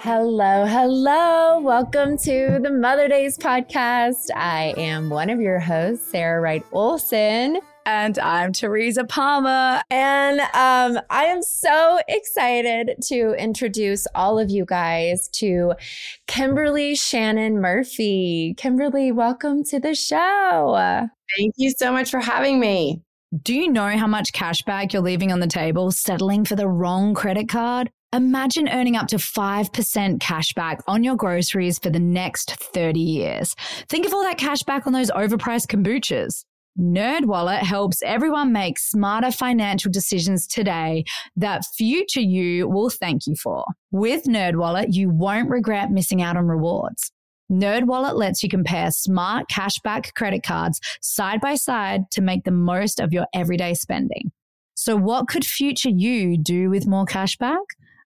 Hello, hello. Welcome to the Mother Daze podcast. I am one of your hosts, Sarah Wright Olsen. And I'm Teresa Palmer. And um, I am so excited to introduce all of you guys to Kimberly Shannon Murphy. Kimberly, welcome to the show. Thank you so much for having me. Do you know how much cash back you're leaving on the table settling for the wrong credit card? Imagine earning up to 5% cash back on your groceries for the next 30 years. Think of all that cash back on those overpriced kombuchas. NerdWallet helps everyone make smarter financial decisions today that future you will thank you for. With NerdWallet, you won't regret missing out on rewards. NerdWallet lets you compare smart cashback credit cards side by side to make the most of your everyday spending. So what could future you do with more cashback?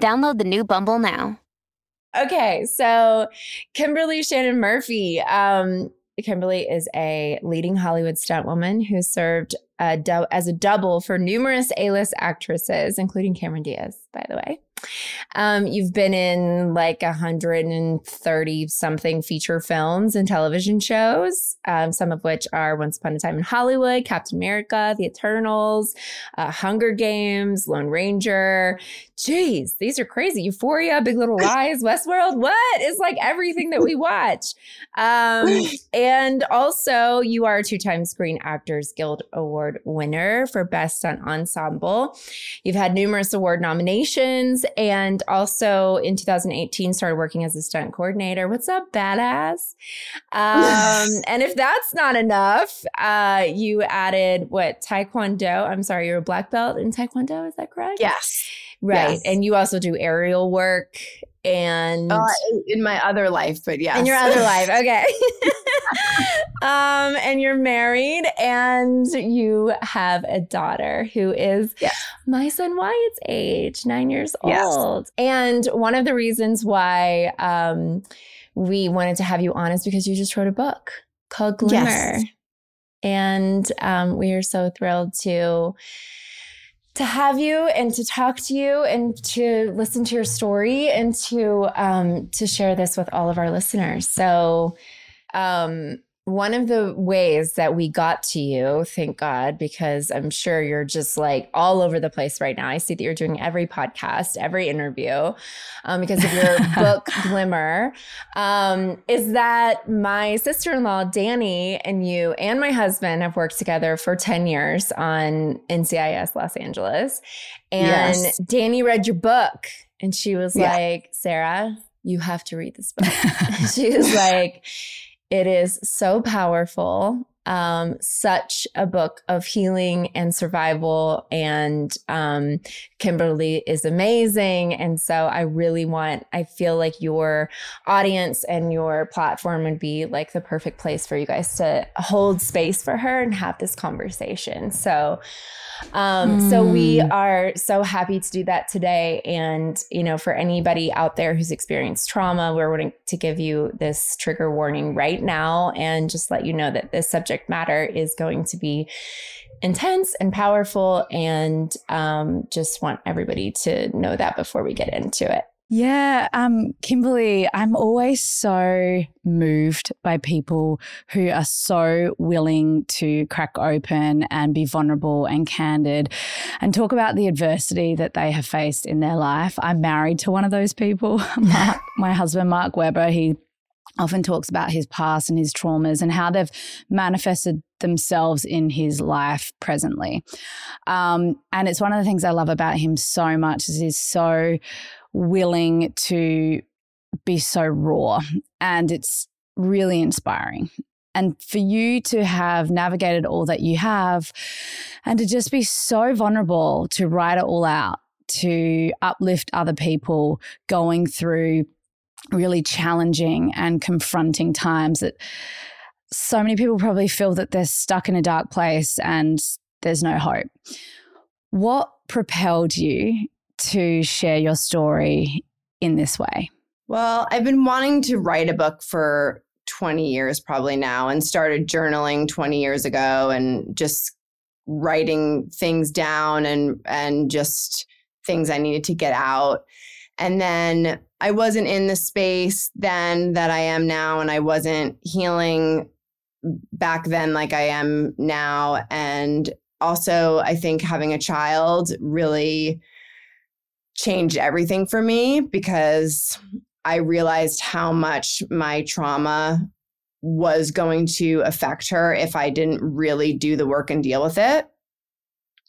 Download the new Bumble now. Okay, so Kimberly Shannon Murphy. Um, Kimberly is a leading Hollywood stunt woman who served a as a double for numerous A-list actresses, including Cameron Diaz, by the way. Um, you've been in like 130 something feature films and television shows, um, some of which are Once Upon a Time in Hollywood, Captain America, The Eternals, uh, Hunger Games, Lone Ranger. Jeez, these are crazy. Euphoria, Big Little Lies, Westworld. What? It's like everything that we watch. Um, and also, you are a two time Screen Actors Guild Award winner for Best Stunt Ensemble. You've had numerous award nominations and also in 2018 started working as a stunt coordinator. What's up, badass? Um, and if that's not enough, uh, you added what Taekwondo. I'm sorry, you're a black belt in Taekwondo. Is that correct? Yes. Right. Yes. And you also do aerial work and Uh, in my other life, but yeah. in your other life. Okay. um, and you're married and you have a daughter who is Yes. my son Wyatt's age, nine years Yes. old. And one of the reasons why um, we wanted to have you on is because you just wrote a book called Glimmer. Yes. And um, we are so thrilled to to have you and to talk to you and to listen to your story and to um, to share this with all of our listeners. So, um, one of the ways that we got to you, thank God, because I'm sure you're just like all over the place right now. I see that you're doing every podcast, every interview, um, because of your book Glimmer. Um, is that my sister-in-law Danny and you and my husband have worked together for 10 years on NCIS Los Angeles, and Yes. Danny read your book, and she was Yeah. like, "Sarah, you have to read this book." she was like. It is so powerful. um, such a book of healing and survival. And um, Kimberly is amazing. And so I really want, I feel like your audience and your platform would be like the perfect place for you guys to hold space for her and have this conversation. So, um, mm. So we hmm. are so happy to do that today. And, you know, for anybody out there who's experienced trauma, we're wanting to give you this trigger warning right now and just let you know that this subject matter is going to be intense and powerful. And um, just want everybody to know that before we get into it. Yeah, um, Kimberly, I'm always so moved by people who are so willing to crack open and be vulnerable and candid and talk about the adversity that they have faced in their life. I'm married to one of those people. my, my husband, Mark Webber, he often talks about his past and his traumas and how they've manifested themselves in his life presently. Um, and it's one of the things I love about him so much is he's so willing to be so raw. And it's really inspiring. And for you to have navigated all that you have and to just be so vulnerable to write it all out, to uplift other people going through really challenging and confronting times that so many people probably feel that they're stuck in a dark place and there's no hope. What propelled you to share your story in this way? Well, I've been wanting to write a book for 20 years probably now and started journaling 20 years ago and just writing things down and and just things I needed to get out. And then I wasn't in the space then that I am now and I wasn't healing back then like I am now and also I think having a child really changed everything for me because I realized how much my trauma was going to affect her if I didn't really do the work and deal with it.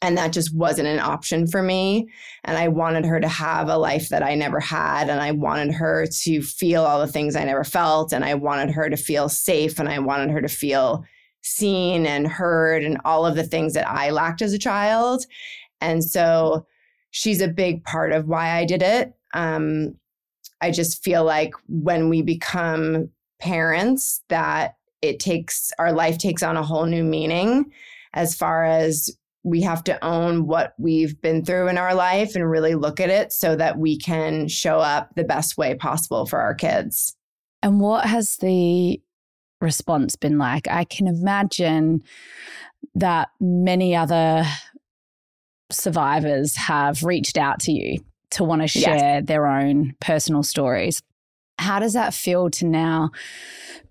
And that just wasn't an option for me. And I wanted her to have a life that I never had. And I wanted her to feel all the things I never felt. And I wanted her to feel safe. And I wanted her to feel seen and heard and all of the things that I lacked as a child. And so she's a big part of why I did it. Um, I just feel like when we become parents, that it takes our life takes on a whole new meaning as far as we have to own what we've been through in our life and really look at it so that we can show up the best way possible for our kids. And what has the response been like? I can imagine that many other survivors have reached out to you to want to share yes. their own personal stories. How does that feel to now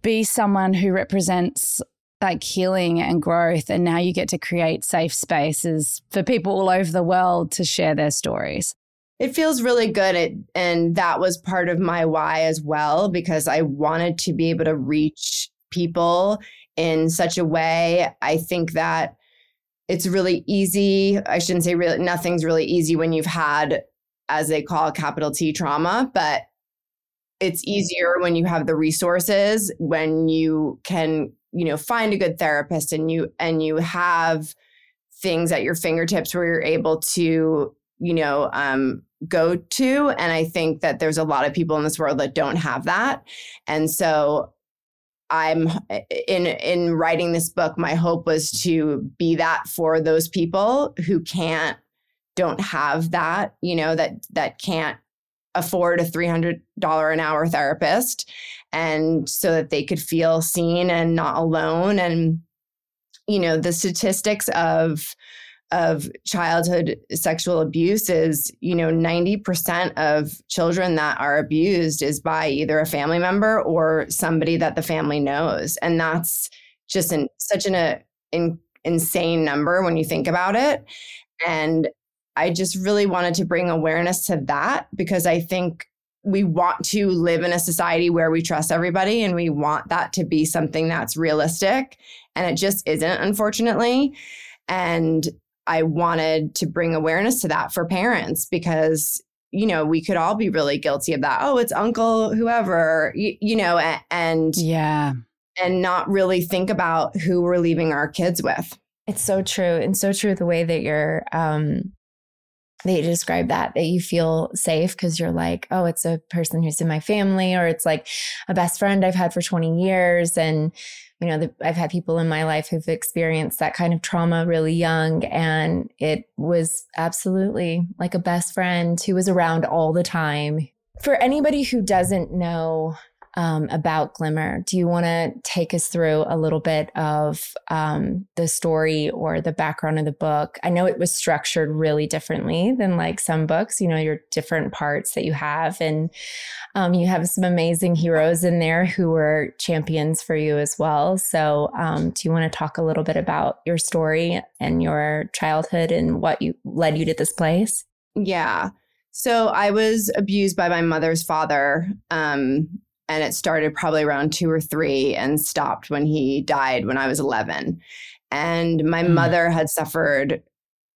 be someone who represents like healing and growth and now you get to create safe spaces for people all over the world to share their stories? It feels really good. It, and that was part of my why as well, because I wanted to be able to reach people in such a way. I think that it's really easy. I shouldn't say really, nothing's really easy when you've had, as they call it, capital T trauma, but it's easier when you have the resources, when you can, you know, find a good therapist and you, and you have things at your fingertips where you're able to, you know, um, go to. And I think that there's a lot of people in this world that don't have that. And so I'm eh, in in writing this book my hope was to be that for those people who can't don't have that, you know, that that can't afford a $300 an hour therapist and so that they could feel seen and not alone. And you know, the statistics of of childhood sexual abuse is, you know, 90% of children that are abused is by either a family member or somebody that the family knows. And that's just an, such an a, in, insane number when you think about it. And I just really wanted to bring awareness to that because I think we want to live in a society where we trust everybody and we want that to be something that's realistic. And it just isn't, unfortunately. And I wanted to bring awareness to that for parents because you know we could all be really guilty of that oh it's uncle whoever you, you know and yeah and not really think about who we're leaving our kids with. It's so true. And so true the way that you're um that you describe that, that you feel safe because you're like, oh, it's a person who's in my family, or it's like a best friend I've had for 20 years. And, you know, the, I've had people in my life who've experienced that kind of trauma really young. And it was absolutely like a best friend who was around all the time. For anybody who doesn't know um, about Glimmer. Do you want to take us through a little bit of um, the story or the background of the book? I know it was structured really differently than like some books, you know, your different parts that you have. And um, you have some amazing heroes in there who were champions for you as well. So, um, do you want to talk a little bit about your story and your childhood and what you led you to this place? Yeah. So I was abused by my mother's father um, and it started probably around two or three and stopped when he died when I was 11. And my mm. mother had suffered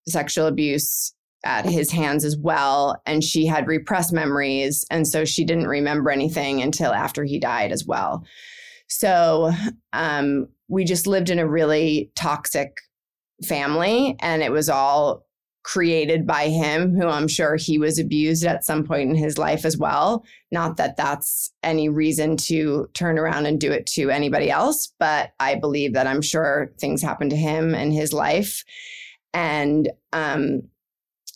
sexual abuse at his hands as well. And she had repressed memories. And so she didn't remember anything until after he died as well. So um, we just lived in a really toxic family and it was all created by him, who I'm sure he was abused at some point in his life as well. Not that that's any reason to turn around and do it to anybody else, but I believe that I'm sure things happened to him in his life. And um,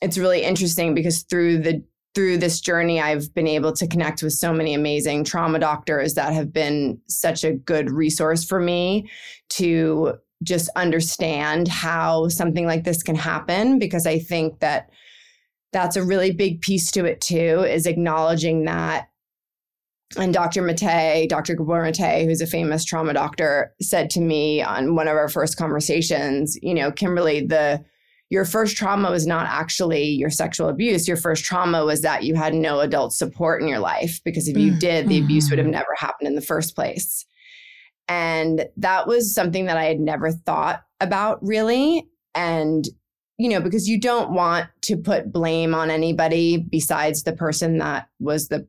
it's really interesting because through the through this journey, I've been able to connect with so many amazing trauma doctors that have been such a good resource for me to just understand how something like this can happen because I think that that's a really big piece to it too is acknowledging that and Dr. Mate, Dr. Gabor Mate, who's a famous trauma doctor, said to me on one of our first conversations, you know, Kimberly, the your first trauma was not actually your sexual abuse. Your first trauma was that you had no adult support in your life because if you mm-hmm. did, the abuse would have mm-hmm. never happened in the first place. And that was something that I had never thought about really. And, you know, because you don't want to put blame on anybody besides the person that was the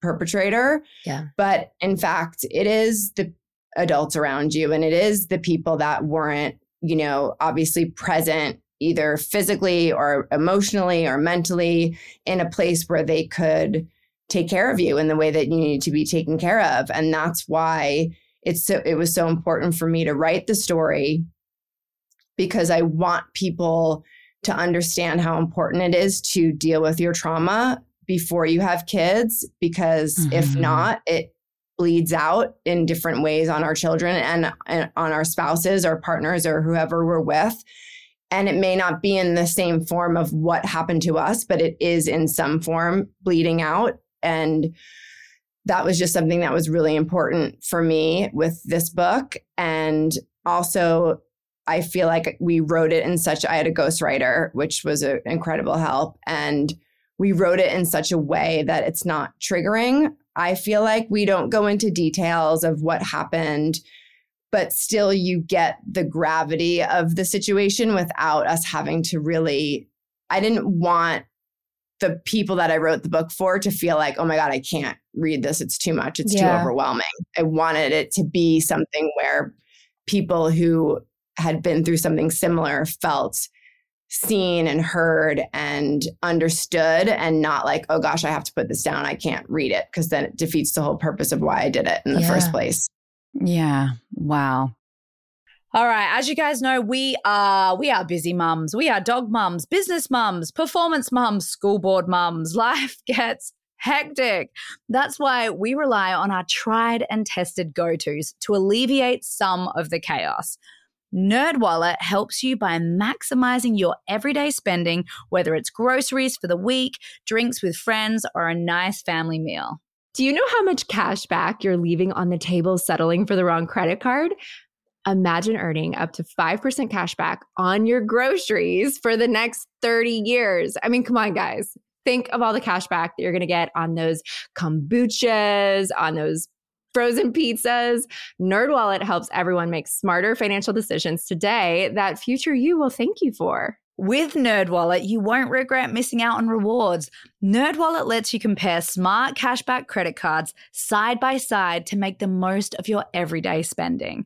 perpetrator. Yeah. But in fact, it is the adults around you and it is the people that weren't, you know, obviously present either physically or emotionally or mentally in a place where they could take care of you in the way that you need to be taken care of. And that's why it's so it was so important for me to write the story because I want people to understand how important it is to deal with your trauma before you have kids because mm-hmm. if not it bleeds out in different ways on our children and, and on our spouses or partners or whoever we're with and it may not be in the same form of what happened to us but it is in some form bleeding out and that was just something that was really important for me with this book. And also, I feel like we wrote it in such, I had a ghostwriter, which was an incredible help. And we wrote it in such a way that it's not triggering. I feel like we don't go into details of what happened, but still you get the gravity of the situation without us having to really. I didn't want the people that I wrote the book for to feel like, oh my God, I can't read this. It's too much. It's yeah. too overwhelming. I wanted it to be something where people who had been through something similar felt seen and heard and understood and not like, oh gosh, I have to put this down. I can't read it because then it defeats the whole purpose of why I did it in the yeah. first place. Yeah. Wow. All right, as you guys know, we are we are busy mums. We are dog mums, business mums, performance mums, school board mums. Life gets hectic. That's why we rely on our tried and tested go-tos to alleviate some of the chaos. NerdWallet helps you by maximizing your everyday spending, whether it's groceries for the week, drinks with friends, or a nice family meal. Do you know how much cash back you're leaving on the table settling for the wrong credit card? imagine earning up to 5% cash back on your groceries for the next 30 years. I mean, come on, guys. Think of all the cash back that you're going to get on those kombuchas, on those frozen pizzas. NerdWallet helps everyone make smarter financial decisions today that future you will thank you for. With NerdWallet, you won't regret missing out on rewards. NerdWallet lets you compare smart cashback credit cards side by side to make the most of your everyday spending.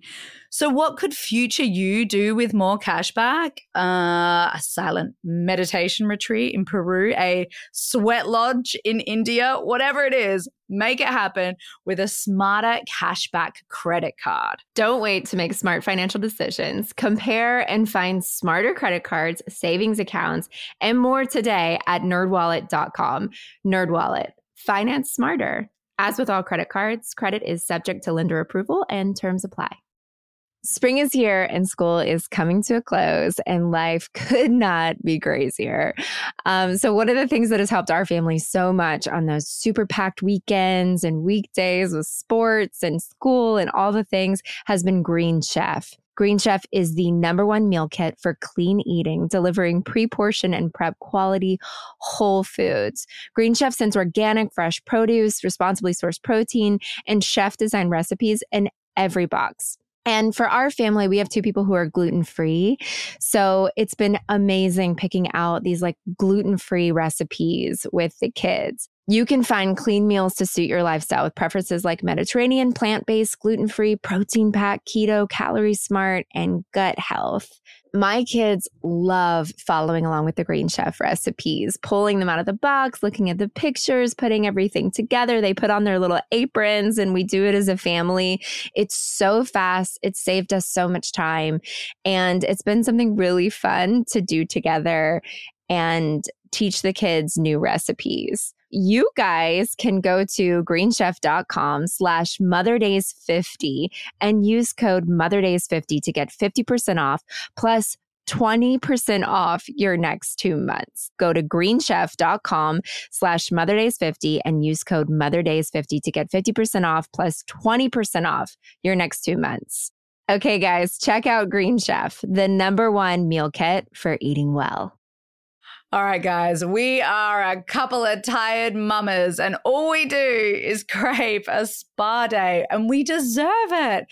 So, what could future you do with more cashback? Uh, a silent meditation retreat in Peru, a sweat lodge in India, whatever it is, make it happen with a smarter cashback credit card. Don't wait to make smart financial decisions. Compare and find smarter credit cards, savings accounts, and more today at nerdwallet.com. Nerdwallet, finance smarter. As with all credit cards, credit is subject to lender approval and terms apply. Spring is here and school is coming to a close, and life could not be crazier. Um, so, one of the things that has helped our family so much on those super packed weekends and weekdays with sports and school and all the things has been Green Chef. Green Chef is the number one meal kit for clean eating, delivering pre portion and prep quality whole foods. Green Chef sends organic, fresh produce, responsibly sourced protein, and chef designed recipes in every box. And for our family, we have two people who are gluten free. So it's been amazing picking out these like gluten free recipes with the kids. You can find clean meals to suit your lifestyle with preferences like Mediterranean, plant based, gluten free, protein packed, keto, calorie smart, and gut health my kids love following along with the Green Chef recipes, pulling them out of the box, looking at the pictures, putting everything together. They put on their little aprons and we do it as a family. It's so fast. It's saved us so much time. And it's been something really fun to do together and teach the kids new recipes you guys can go to greenchef.com slash motherdaze50 and use code motherdaze50 to get 50% off plus 20% off your next two months. Go to greenchef.com slash motherdaze50 and use code motherdaze50 to get 50% off plus 20% off your next two months. Okay, guys, check out Green Chef, the number one meal kit for eating well. All right, guys, we are a couple of tired mamas, and all we do is crave a spa day, and we deserve it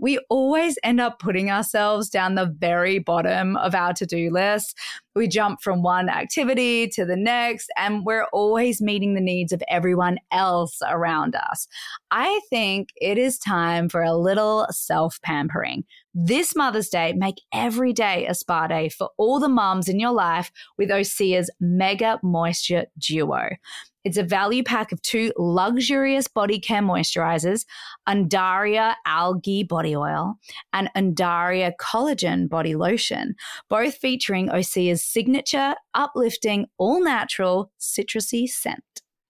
we always end up putting ourselves down the very bottom of our to do list. We jump from one activity to the next, and we're always meeting the needs of everyone else around us. I think it is time for a little self pampering. This Mother's Day, make every day a spa day for all the mums in your life with Osea's Mega Moisture Duo. It's a value pack of two luxurious body care moisturizers, Undaria Algae Body Oil and Undaria Collagen Body Lotion, both featuring Osea's signature, uplifting, all natural, citrusy scent.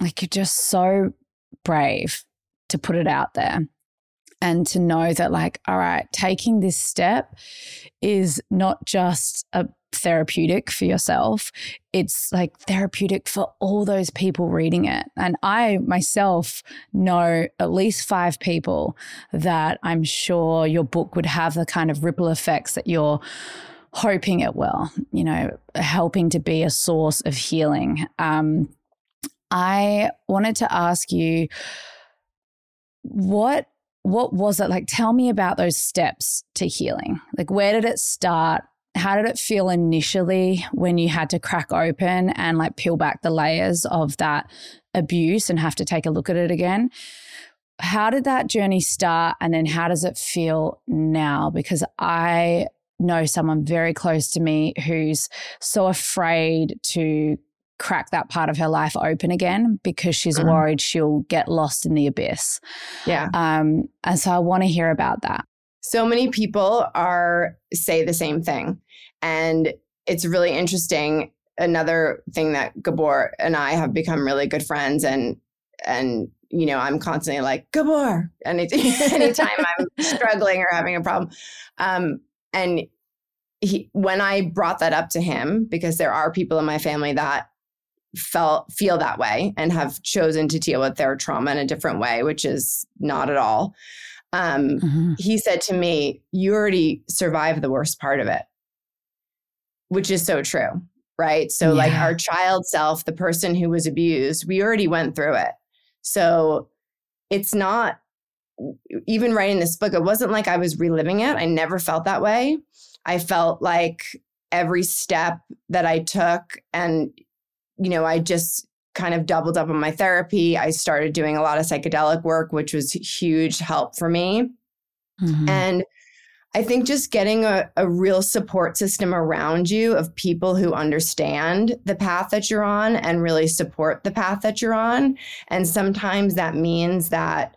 like you're just so brave to put it out there and to know that like all right taking this step is not just a therapeutic for yourself it's like therapeutic for all those people reading it. And i myself know at least 5 people that i'm sure your book would have the kind of ripple effects that you're hoping it will you know helping to be a source of healing. Um I wanted to ask you what what was it like tell me about those steps to healing like where did it start how did it feel initially when you had to crack open and like peel back the layers of that abuse and have to take a look at it again? How did that journey start? And then how does it feel now? Because I know someone very close to me who's so afraid to crack that part of her life open again because she's mm-hmm. worried she'll get lost in the abyss. Yeah. Um, and so I want to hear about that. So many people are say the same thing. And it's really interesting. Another thing that Gabor and I have become really good friends and and you know, I'm constantly like, Gabor, anytime, anytime I'm struggling or having a problem. Um, and he, when I brought that up to him, because there are people in my family that felt feel that way and have chosen to deal with their trauma in a different way, which is not at all. Um, mm-hmm. He said to me, "You already survived the worst part of it," which is so true, right? So, yeah. like our child self, the person who was abused, we already went through it. So, it's not even writing this book. It wasn't like I was reliving it. I never felt that way. I felt like every step that I took and you know, I just kind of doubled up on my therapy. I started doing a lot of psychedelic work, which was huge help for me. Mm-hmm. And I think just getting a, a real support system around you of people who understand the path that you're on and really support the path that you're on. And sometimes that means that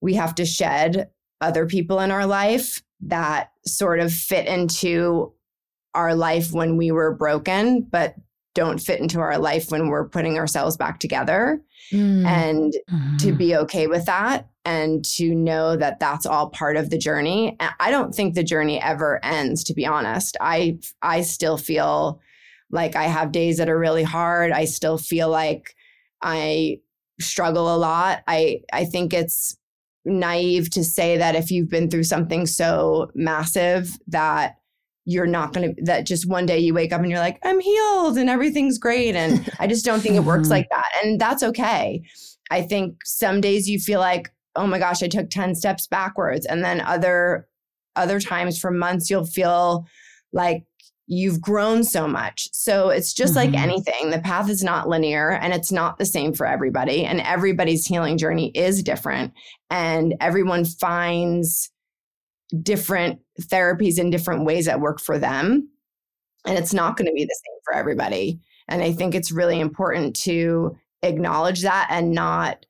we have to shed other people in our life that sort of fit into our life when we were broken, but don't fit into our life when we're putting ourselves back together. Mm. and mm-hmm. to be okay with that and to know that that's all part of the journey. I don't think the journey ever ends to be honest. I i still feel like i have days that are really hard. I still feel like i struggle a lot. I i think it's naive to say that if you've been through something so massive that you're not going to that just one day you wake up and you're like i'm healed and everything's great. And i just don't think it works mm-hmm. like that. And that's okay. I think some days you feel like oh my gosh i took 10 steps backwards. And then other other times for months you'll feel like you've grown so much. So it's just mm-hmm. like anything. The path is not linear and it's not the same for everybody. And everybody's healing journey is different. And everyone finds different therapies in different ways that work for them. And it's not going to be the same for everybody. And I think it's really important to acknowledge that and not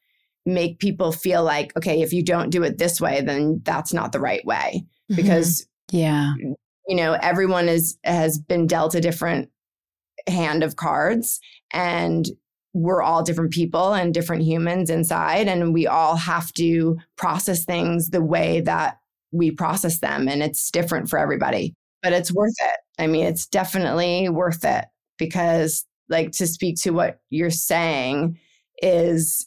make people feel like, okay, if you don't do it this way, then that's not the right way. Mm-hmm. Because, yeah, you know, everyone is has been dealt a different hand of cards and we're all different people and different humans inside and we all have to process things the way that we process them and it's different for everybody but it's worth it i mean it's definitely worth it because like to speak to what you're saying is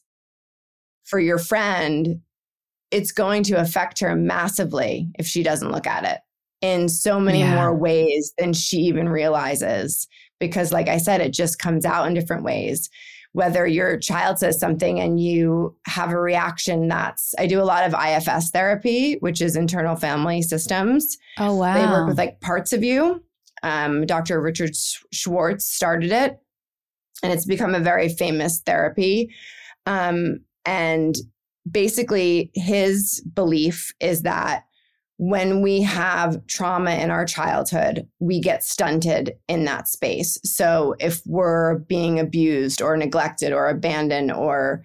for your friend it's going to affect her massively if she doesn't look at it in so many yeah. more ways than she even realizes because like i said it just comes out in different ways whether your child says something and you have a reaction that's i do a lot of ifs therapy which is internal family systems. Oh wow they work with like parts of you. Um, dr richard schwartz started it and it's become a very famous therapy. Um, and basically his belief is that when we have trauma in our childhood, we get stunted in that space. So if we're being abused or neglected or abandoned or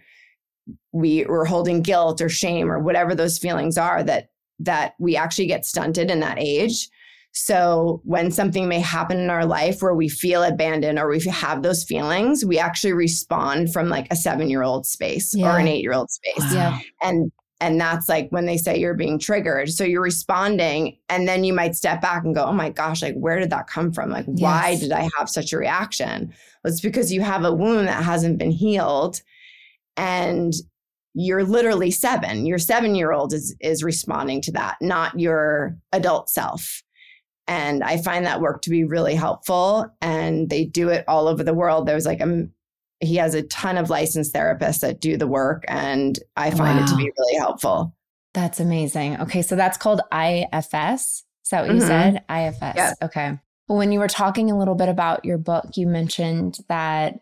we we're holding guilt or shame or whatever those feelings are that that we actually get stunted in that age. So when something may happen in our life where we feel abandoned or we have those feelings, we actually respond from like a 7-year-old space yeah. or an 8-year-old space. Wow. Yeah. And and that's like when they say you're being triggered. So you're responding, and then you might step back and go, Oh my gosh, like, where did that come from? Like, yes. why did I have such a reaction? Well, it's because you have a wound that hasn't been healed. And you're literally seven. Your seven year old is, is responding to that, not your adult self. And I find that work to be really helpful. And they do it all over the world. There's like a he has a ton of licensed therapists that do the work and I find wow. it to be really helpful. That's amazing. Okay, so that's called IFS. Is that what mm-hmm. you said? IFS. Yep. Okay. When you were talking a little bit about your book, you mentioned that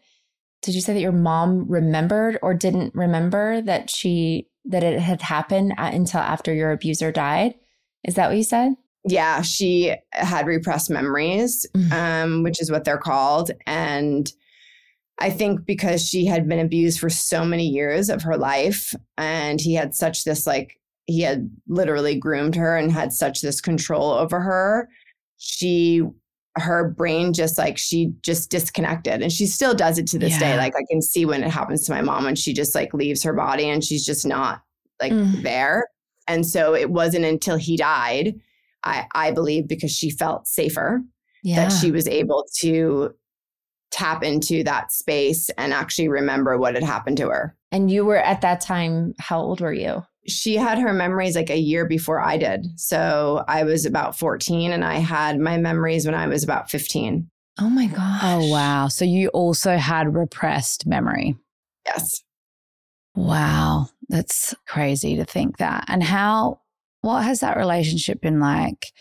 did you say that your mom remembered or didn't remember that she that it had happened until after your abuser died? Is that what you said? Yeah, she had repressed memories, mm-hmm. um, which is what they're called. And I think because she had been abused for so many years of her life, and he had such this like, he had literally groomed her and had such this control over her, she her brain just like she just disconnected and she still does it to this yeah. day like i can see when it happens to my mom when she just like leaves her body and she's just not like mm. there and so it wasn't until he died i i believe because she felt safer yeah. that she was able to tap into that space and actually remember what had happened to her and you were at that time how old were you she had her memories like a year before I did. So I was about 14 and I had my memories when I was about 15. Oh my gosh. Oh, wow. So you also had repressed memory. Yes. Wow. That's crazy to think that. And how, what has that relationship been like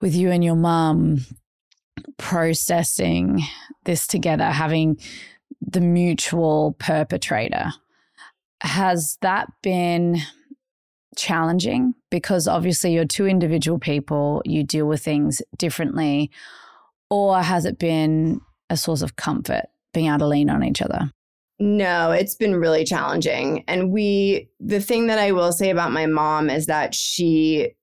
with you and your mum processing this together, having the mutual perpetrator? Has that been challenging because obviously you're two individual people, you deal with things differently? Or has it been a source of comfort being able to lean on each other? No, it's been really challenging. And we, the thing that I will say about my mom is that she,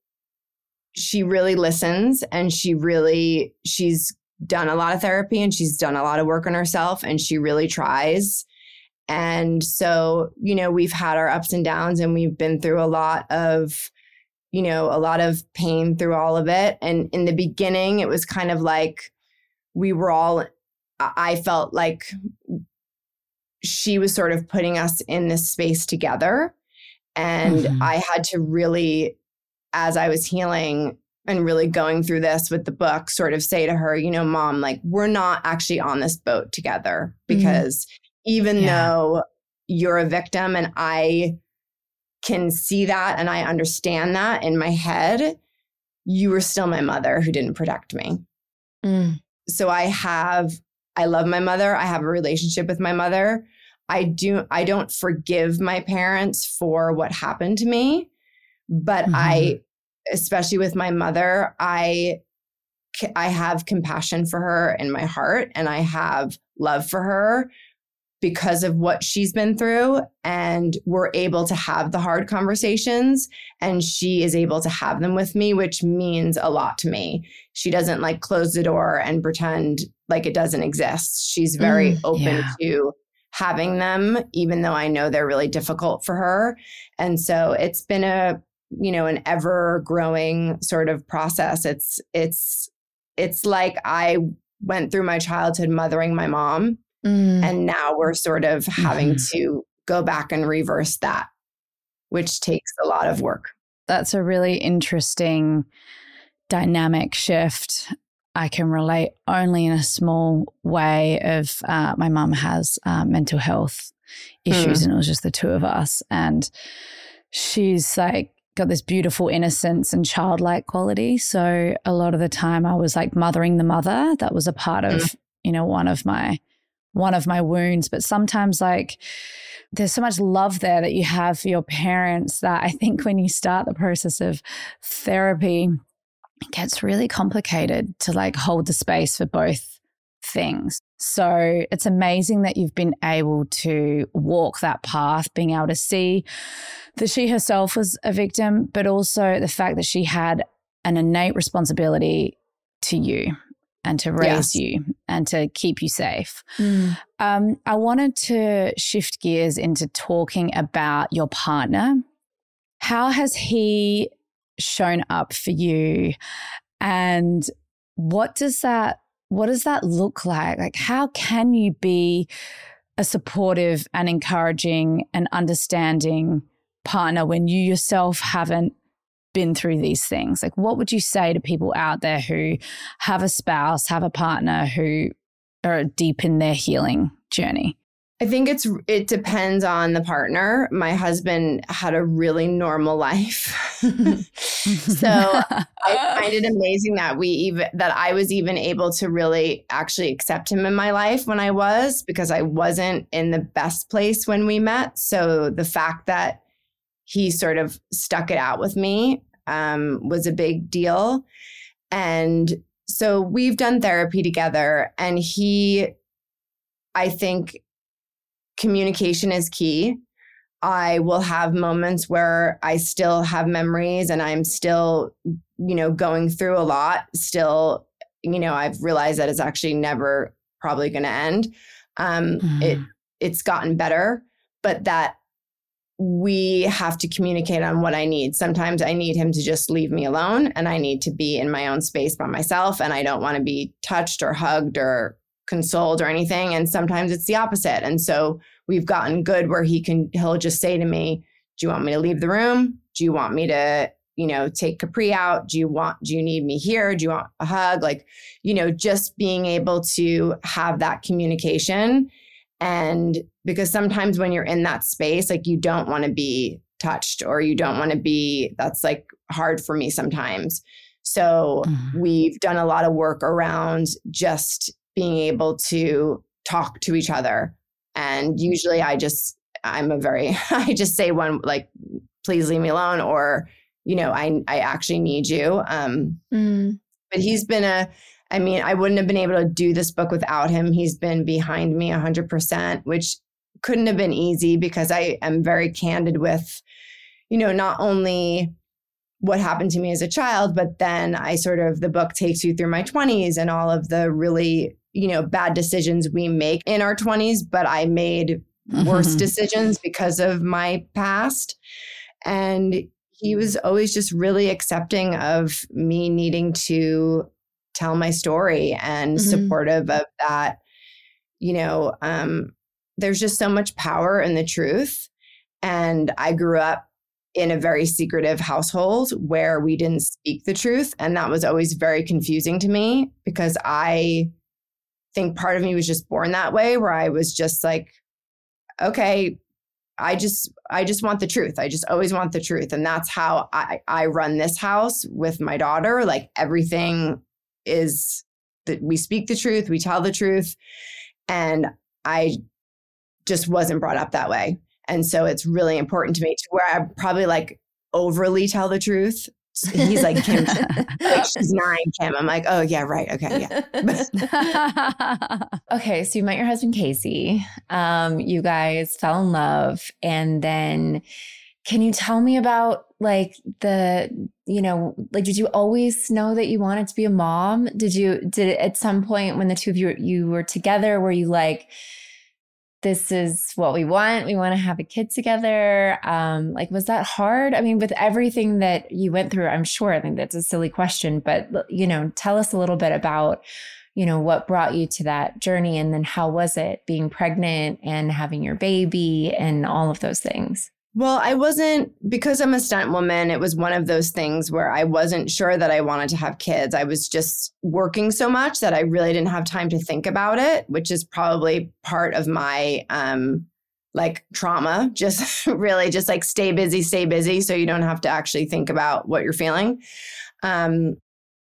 she really listens and she really, she's done a lot of therapy and she's done a lot of work on herself and she really tries. And so, you know, we've had our ups and downs and we've been through a lot of, you know, a lot of pain through all of it. And in the beginning, it was kind of like we were all, I felt like she was sort of putting us in this space together. And mm-hmm. I had to really, as I was healing, and really going through this with the book, sort of say to her, you know, mom, like, we're not actually on this boat together mm-hmm. because mm-hmm even yeah. though you're a victim and I can see that and I understand that in my head, you were still my mother who didn't protect me. Mm. So I have, I love my mother. I have a relationship with my mother. I do, I don't forgive my parents for what happened to me, but mm-hmm. I, especially with my mother, I, I have compassion for her in my heart and I have love for her because of what she's been through and we're able to have the hard conversations and she is able to have them with me which means a lot to me she doesn't like close the door and pretend like it doesn't exist she's very mm, open yeah. to having them even though i know they're really difficult for her and so it's been a you know an ever growing sort of process it's it's it's like i went through my childhood mothering my mom Mm. And now we're sort of having mm-hmm. to go back and reverse that, which takes a lot of work. That's a really interesting dynamic shift. I can relate only in a small way of uh, my mum has uh, mental health issues mm. and it was just the two of us and she's like got this beautiful innocence and childlike quality so a lot of the time I was like mothering the mother that was a part of mm. you know one of my one of my wounds. But sometimes, like, there's so much love there that you have for your parents that I think when you start the process of therapy, it gets really complicated to like hold the space for both things. So it's amazing that you've been able to walk that path, being able to see that she herself was a victim, but also the fact that she had an innate responsibility to you and to raise yes. you and to keep you safe. Mm. Um, I wanted to shift gears into talking about your partner. How has he shown up for you? And what does that what does that look like? Like how can you be a supportive and encouraging and understanding partner when you yourself haven't been through these things? Like, what would you say to people out there who have a spouse, have a partner who are deep in their healing journey? I think it's it depends on the partner. My husband had a really normal life. so I find it amazing that we even that I was even able to really actually accept him in my life when I was because I wasn't in the best place when we met. So the fact that he sort of stuck it out with me um, was a big deal. And so we've done therapy together, and he, I think, communication is key. I will have moments where I still have memories and I'm still, you know, going through a lot. Still, you know, I've realized that it's actually never probably going to end. Um, mm. It it's gotten better, but that we have to communicate on what I need. Sometimes I need him to just leave me alone and I need to be in my own space by myself and I don't want to be touched or hugged or consoled or anything and sometimes it's the opposite. And so we've gotten good where he can he'll just say to me, "Do you want me to leave the room? Do you want me to, you know, take Capri out? Do you want do you need me here? Do you want a hug?" Like, you know, just being able to have that communication and because sometimes when you're in that space like you don't want to be touched or you don't want to be that's like hard for me sometimes. So mm-hmm. we've done a lot of work around just being able to talk to each other and usually I just, I'm a very, I just say one, like, please leave me alone, or, you know, I, I actually need you. Um, mm. But he's been a, I mean, I wouldn't have been able to do this book without him. He's been behind me 100%, which couldn't have been easy because I am very candid with, you know, not only what happened to me as a child, but then I sort of, the book takes you through my 20s and all of the really you know, bad decisions we make in our 20s, but I made worse decisions because of my past. And he was always just really accepting of me needing to tell my story and mm-hmm. supportive of that. You know, um, there's just so much power in the truth. And I grew up in a very secretive household where we didn't speak the truth. And that was always very confusing to me because I think part of me was just born that way where I was just like, okay, I just I just want the truth. I just always want the truth. And that's how I, I run this house with my daughter. Like everything is that we speak the truth, we tell the truth. And I just wasn't brought up that way. And so it's really important to me to where I probably like overly tell the truth he's like Kim, like she's nine, Kim. I'm like, oh yeah, right, okay, yeah. okay, so you met your husband Casey. Um, you guys fell in love, and then can you tell me about like the you know like did you always know that you wanted to be a mom? Did you did it at some point when the two of you you were together? Were you like? This is what we want. We want to have a kid together. Um, like, was that hard? I mean, with everything that you went through, I'm sure. I think that's a silly question, but you know, tell us a little bit about, you know, what brought you to that journey, and then how was it being pregnant and having your baby and all of those things. Well, I wasn't because I'm a stunt woman. It was one of those things where I wasn't sure that I wanted to have kids. I was just working so much that I really didn't have time to think about it, which is probably part of my um like trauma. Just really just like stay busy, stay busy so you don't have to actually think about what you're feeling. Um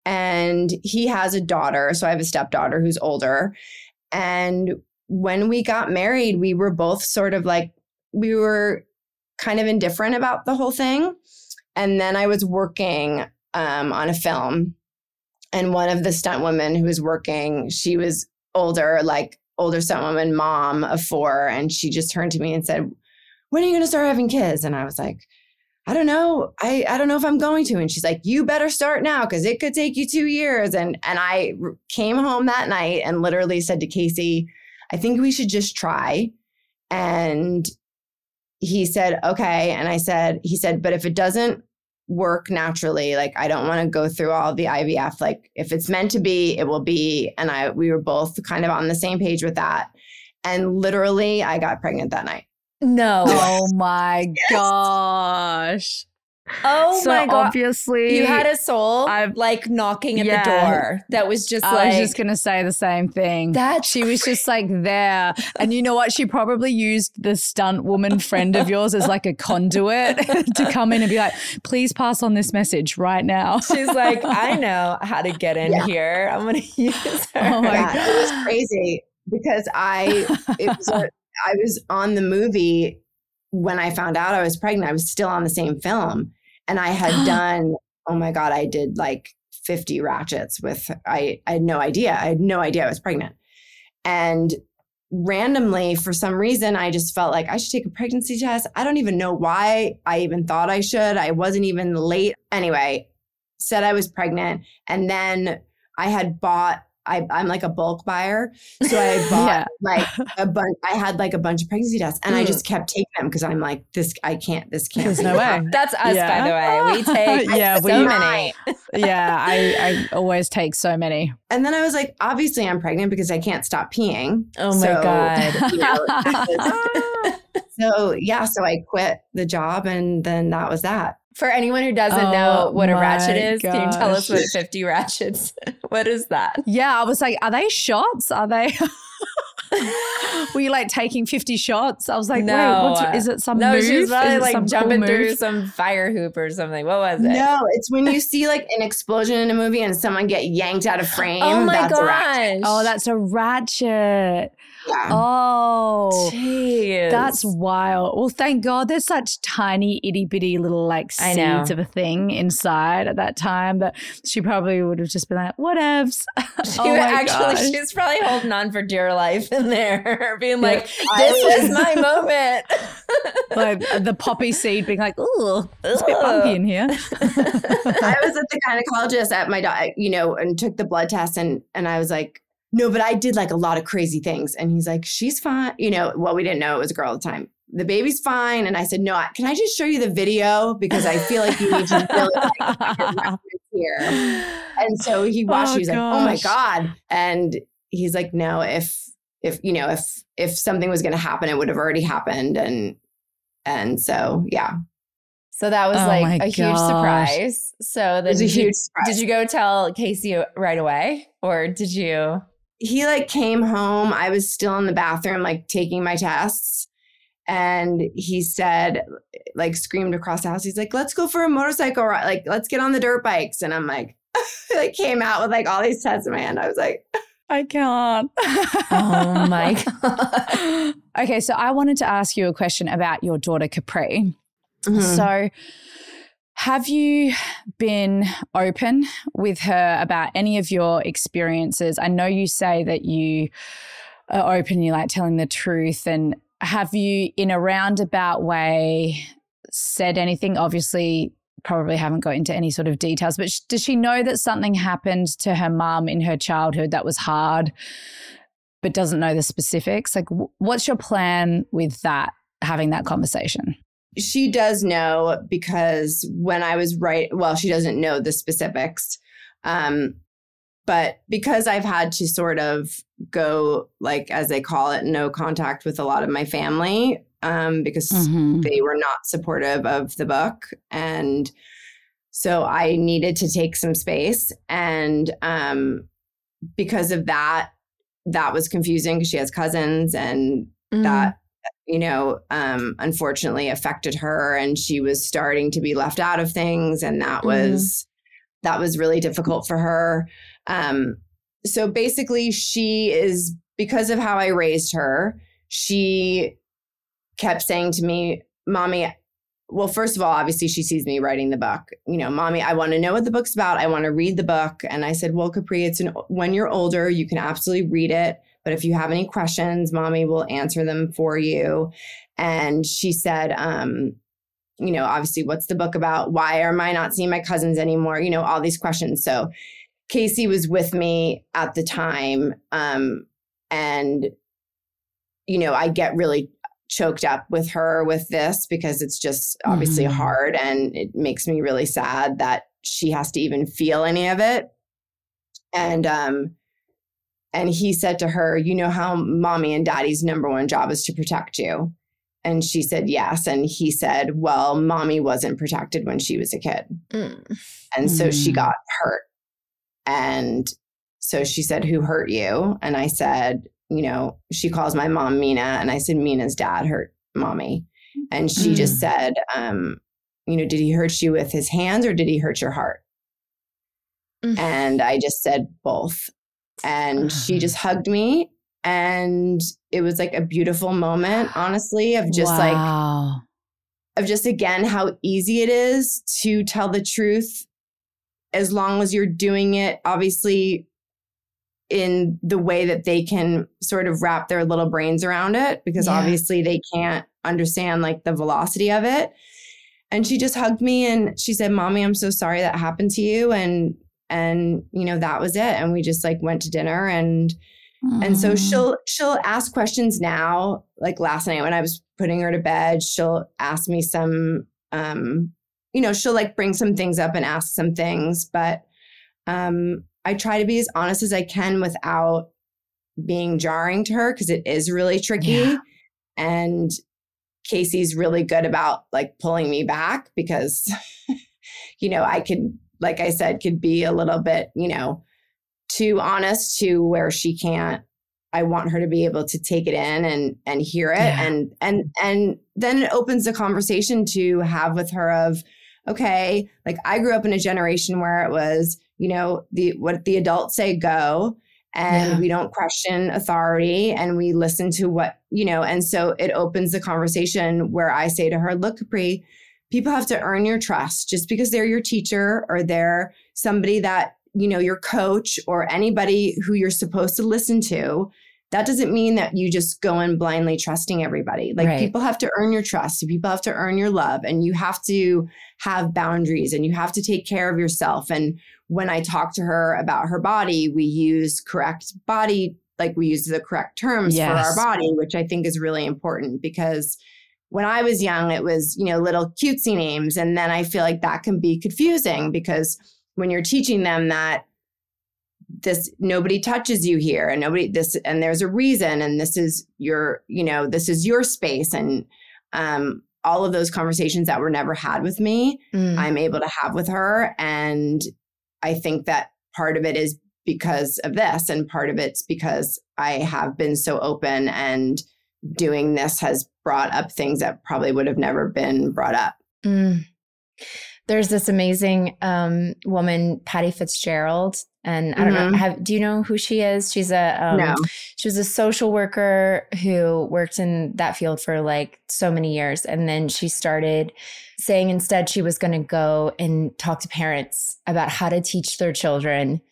and he has a daughter, so I have a stepdaughter who's older. And when we got married, we were both sort of like we were kind of indifferent about the whole thing. And then I was working um, on a film, and one of the stunt women who was working, she was older, like older stunt woman, mom of four, and she just turned to me and said, "When are you going to start having kids?" And I was like, I don't know. I, I don't know if I'm going to. And she's like, you better start now because it could take you two years. And and I came home that night and literally said to Casey, I think we should just try. And he said, okay. And I said, he said, but if it doesn't work naturally, like I don't want to go through all the IVF. Like if it's meant to be, it will be. And I, we were both kind of on the same page with that. And literally, I got pregnant that night. No. Oh my gosh. Oh so my god. obviously You had a soul I've- like knocking at Yeah. the door. That was just I like was just gonna say the same thing. That she was just like there, and you know what? She probably used the stunt woman friend of yours as like a conduit to come in and be like, "Please pass on this message right now." She's like, I know how to get in Yeah. here. I'm gonna use her. Oh my yeah, it was crazy because I it was a, I was on the movie when I found out I was pregnant. I was still on the same film, and I had done. Oh my god, I did like 50 ratchets with. I I had no idea. I had no idea I was pregnant, and randomly for some reason I just felt like I should take a pregnancy test. I don't even know why I even thought I should. I wasn't even late. Anyway, said I was pregnant and then I had bought I, I'm like a bulk buyer. So I bought Yeah. like a bunch I had like a bunch of pregnancy tests and I Mm. just kept taking them because I'm like, this I can't, this can't. There's no way. That's us, Yeah. by the way. We take Yeah, so we- many. yeah, I, I always take so many. And then I was like, obviously I'm pregnant because I can't stop peeing. Oh my So, god. you know, so yeah, so I quit the job and then that was that. For anyone who doesn't Oh know what a ratchet is, can you tell us what 50 ratchets? what is that? Yeah, I was like, are they shots? Are they? Were you like taking 50 shots? I was like, No. wait, what's, is it some No, move? she was Is probably like some cool jumping through some fire hoop or something. What was it? No, it's when you see like an explosion in a movie and someone get yanked out of frame. Oh my that's a gosh. Oh, that's a ratchet. Yeah. Oh. Jeez. That's wild. Well, thank God there's such tiny, itty bitty little like I know. seeds of a thing inside at that time that she probably would have just been like, whatevs. She oh actually, gosh. she's probably holding on for dear life in there, being like, "This was- was my moment." like uh, the poppy seed being like, ooh, it's a bit bumpy in here. I was at the gynecologist at my, doc- you know, and took the blood test, and and I was like, no, but I did like a lot of crazy things, and he's like, she's fine, you know. Well, we didn't know it was a girl at the time. The baby's fine, and I said, no, I- can I just show you the video because I feel like you need to really like, here. And so he watched. Oh, he was like, oh my god, and he's like, no, if if you know if if something was going to happen, it would have already happened, and and so yeah, So that was Oh like a huge surprise. So then it was a did huge surprise. Did you go tell Casey right away, or did you? He like came home. I was still in the bathroom, like taking my tests. And he said, like, screamed across the house. He's like, let's go for a motorcycle ride. Like, let's get on the dirt bikes. And I'm like, like, came out with like all these tests in my hand. I was like, I can't. Oh my god! okay, so I wanted to ask you a question about your daughter Capri. mhm. So, have you been open with her about any of your experiences? I know you say that you are open, you like telling the truth. And have you, in a roundabout way, said anything? Obviously, probably haven't got into any sort of details, but does she know that something happened to her mum in her childhood that was hard, but doesn't know the specifics? Like, wh- what's your plan with that, having that conversation? She does know because when I was right, well, she doesn't know the specifics. Um, but because I've had to sort of go, like, as they call it, no contact with a lot of my family, um, because Mhm. they were not supportive of the book. And so I needed to take some space. And um, because of that, that was confusing because she has cousins and Mm-hmm. that you know um unfortunately affected her and she was starting to be left out of things and that Mhm. was that was really difficult for her. Um so basically she is because of how I raised her she kept saying to me mommy well first of all obviously she sees me writing the book. You know mommy i want to know what the book's about. I want to read the book. And i said well capri it's an when you're older you can absolutely read it but if you have any questions mommy will answer them for you. And she said um you know obviously what's the book about? Why am i not seeing my cousins anymore? You know all these questions. So casey was with me at the time um and you know i get really choked up with her with this because it's just obviously Mhm. hard and it makes me really sad that she has to even feel any of it. And um and he said to her you know how mommy and daddy's number one job is to protect you and she said yes. And he said, Well, mommy wasn't protected when she was a kid. Mm. And so she Mm. got hurt. And so she said, Who hurt you? And I said, You know, she calls my mom Mina. And I said, Mina's dad hurt mommy. And she just said, um, You know, did he hurt you with his hands or did he hurt your heart? Mm. And I just said, Both. And ah. she just hugged me. And it was like a beautiful moment, honestly, of just like, of just again how easy it is to tell the truth as long as you're doing it obviously in the way that they can sort of wrap their little brains around it because Yeah. obviously they can't understand like the velocity of it and she just hugged me and she said mommy i'm so sorry that happened to you and and you know that was it and we just like went to dinner and and so she'll she'll ask questions now. Like last night when I was putting her to bed, she'll ask me some um you know, she'll like bring some things up and ask some things, but um I try to be as honest as I can without being jarring to her because it is really tricky. Yeah. And Casey's really good about like pulling me back because you know, I could like I said could be a little bit, you know, too honest to where she can't i want her to be able to take it in and and hear it Yeah. and and and then it opens the conversation to have with her of okay like i grew up in a generation where it was you know the what the adults say go and Yeah. we don't question authority and we listen to what you know and so it opens the conversation where i say to her look capri people have to earn your trust. Just because they're your teacher or they're somebody that you know your coach or anybody who you're supposed to listen to that doesn't mean that you just go in blindly trusting everybody. Like Right. people have to earn your trust. People have to earn your love and you have to have boundaries and you have to take care of yourself. And when i talk to her about her body we use correct body like we use the correct terms for our body which i think is really important because when I was young, it was, you know, little cutesy names. And then I feel like that can be confusing because when you're teaching them that this nobody touches you here and nobody this and there's a reason and this is your you know this is your space and um all of those conversations that were never had with me Mm. i'm able to have with her and i think that part of it is because of this and part of it's because i have been so open and doing this has brought up things that probably would have never been brought up Mm. There's this amazing um, woman, Pattie Fitzgerald, and I don't know. Mhm. Have do you know who she is? She's a um, no she was a social worker who worked in that field for like so many years, and then she started saying instead she was going to go and talk to parents about how to teach their children